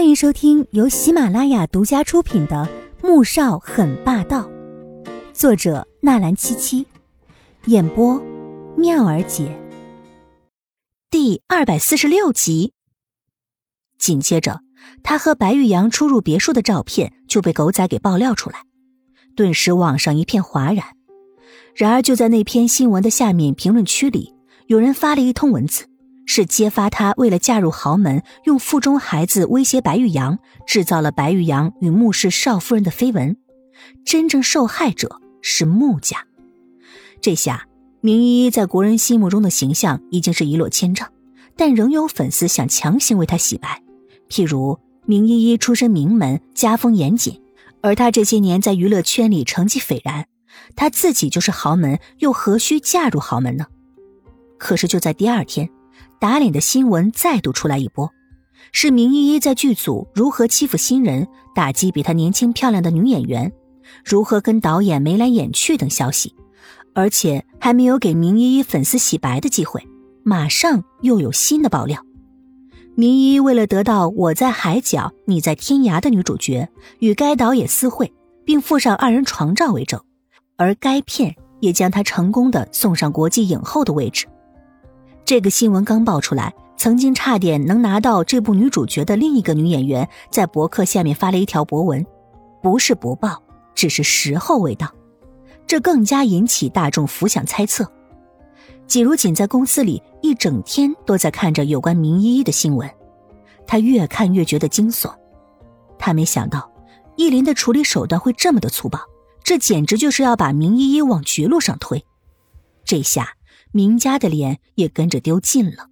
欢迎收听由喜马拉雅独家出品的《穆少很霸道》，作者纳兰七七，演播妙儿姐。第二百四十六集。紧接着，他和白玉阳出入别墅的照片就被狗仔给爆料出来，顿时网上一片哗然。然而，就在那篇新闻的下面评论区里，有人发了一通文字。是揭发他为了嫁入豪门，用腹中孩子威胁白玉阳，制造了白玉阳与穆氏少夫人的绯闻。真正受害者是穆家。这下明依依在国人心目中的形象已经是一落千丈，但仍有粉丝想强行为她洗白。譬如明依依出身名门，家风严谨，而她这些年在娱乐圈里成绩斐然，她自己就是豪门，又何须嫁入豪门呢？可是就在第二天。打脸的新闻再度出来一波，是明依依在剧组如何欺负新人、打击比她年轻漂亮的女演员，如何跟导演眉来眼去等消息，而且还没有给明依依粉丝洗白的机会，马上又有新的爆料。明依依为了得到我在海角你在天涯的女主角，与该导演私会，并附上二人床照为证，而该片也将她成功的送上国际影后的位置。这个新闻刚爆出来，曾经差点能拿到这部女主角的另一个女演员，在博客下面发了一条博文，不是不报，只是时候未到。这更加引起大众浮想猜测。季如锦在公司里一整天都在看着有关明依依的新闻，他越看越觉得惊悚。他没想到，易林的处理手段会这么的粗暴，这简直就是要把明依依往绝路上推。这下。明家的脸也跟着丢尽了。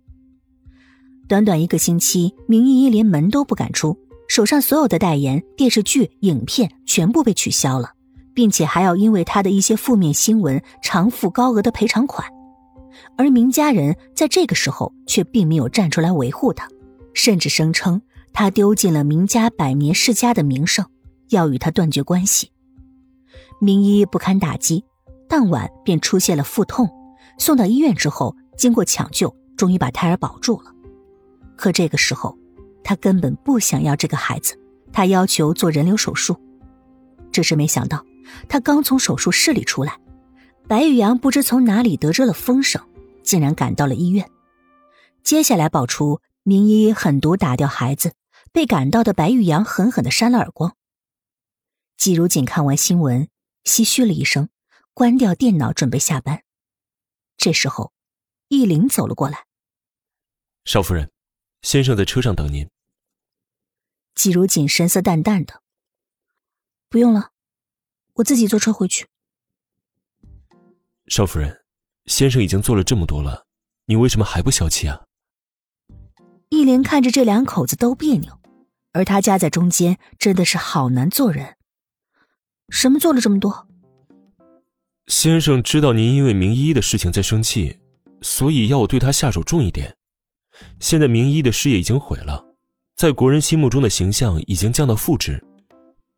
短短一个星期，明依依连门都不敢出，手上所有的代言、电视剧、影片全部被取消了，并且还要因为她的一些负面新闻偿付高额的赔偿款。而明家人在这个时候却并没有站出来维护她，甚至声称她丢尽了明家百年世家的名声，要与她断绝关系。明依依不堪打击，当晚便出现了腹痛。送到医院之后，经过抢救，终于把胎儿保住了。可这个时候，他根本不想要这个孩子，他要求做人流手术。只是没想到，他刚从手术室里出来，白玉阳不知从哪里得知了风声，竟然赶到了医院。接下来爆出名医狠毒打掉孩子，被赶到的白玉阳狠狠的扇了耳光。季如锦看完新闻，唏嘘了一声，关掉电脑，准备下班。这时候，易林走了过来。少夫人，先生在车上等您。季如锦神色淡淡的：“不用了，我自己坐车回去。”少夫人，先生已经做了这么多了，你为什么还不消气啊？易林看着这两口子都别扭，而他夹在中间，真的是好难做人。什么做了这么多？先生知道您因为明依依的事情在生气，所以要我对他下手重一点。现在明依依的事业已经毁了，在国人心目中的形象已经降到负值，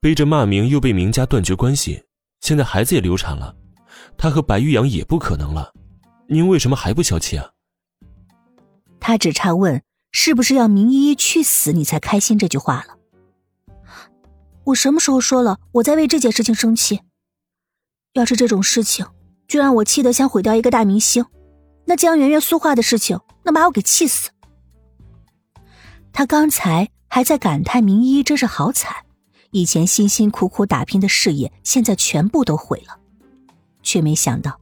背着骂名又被明家断绝关系，现在孩子也流产了，他和白玉阳也不可能了。您为什么还不消气啊？他只差问是不是要明依依去死，你才开心这句话了。我什么时候说了我在为这件事情生气？要是这种事情，就让我气得想毁掉一个大明星，那江圆圆、苏画的事情，能把我给气死。他刚才还在感叹明一真是好惨，以前辛辛苦苦打拼的事业，现在全部都毁了，却没想到，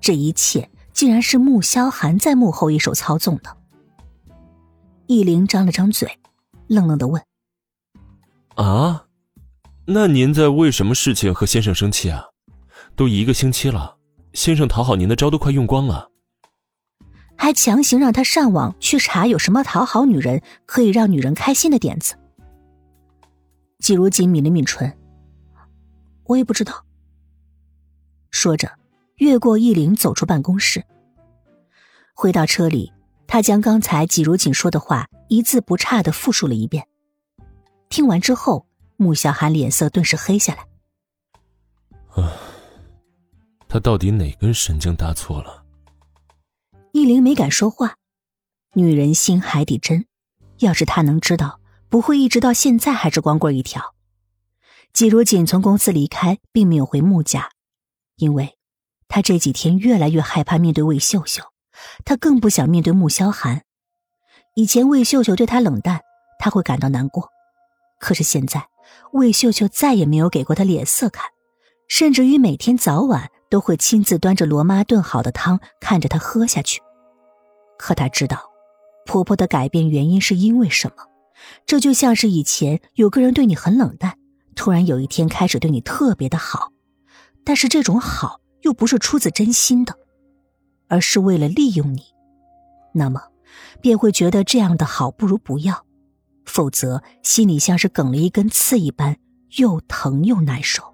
这一切竟然是穆萧寒在幕后一手操纵的。易灵张了张嘴，愣愣的问：“啊，那您在为什么事情和先生生气啊？”都一个星期了，先生讨好您的招都快用光了，还强行让他上网去查有什么讨好女人可以让女人开心的点子。季如锦抿了抿唇，我也不知道。说着，越过易林走出办公室，回到车里，他将刚才季如锦说的话一字不差的复述了一遍。听完之后，穆小寒脸色顿时黑下来。他到底哪根神经搭错了？易灵没敢说话。女人心海底针，要是她能知道，不会一直到现在还是光棍一条。季如锦从公司离开，并没有回穆家，因为，他这几天越来越害怕面对魏秀秀，他更不想面对穆萧寒。以前魏秀秀对他冷淡，他会感到难过，可是现在，魏秀秀再也没有给过他脸色看，甚至于每天早晚都会亲自端着罗妈炖好的汤，看着她喝下去。可她知道，婆婆的改变原因是因为什么？这就像是以前有个人对你很冷淡。突然有一天开始对你特别的好，但是这种好又不是出自真心的，而是为了利用你，那么便会觉得这样的好不如不要，否则心里像是梗了一根刺一般，又疼又难受。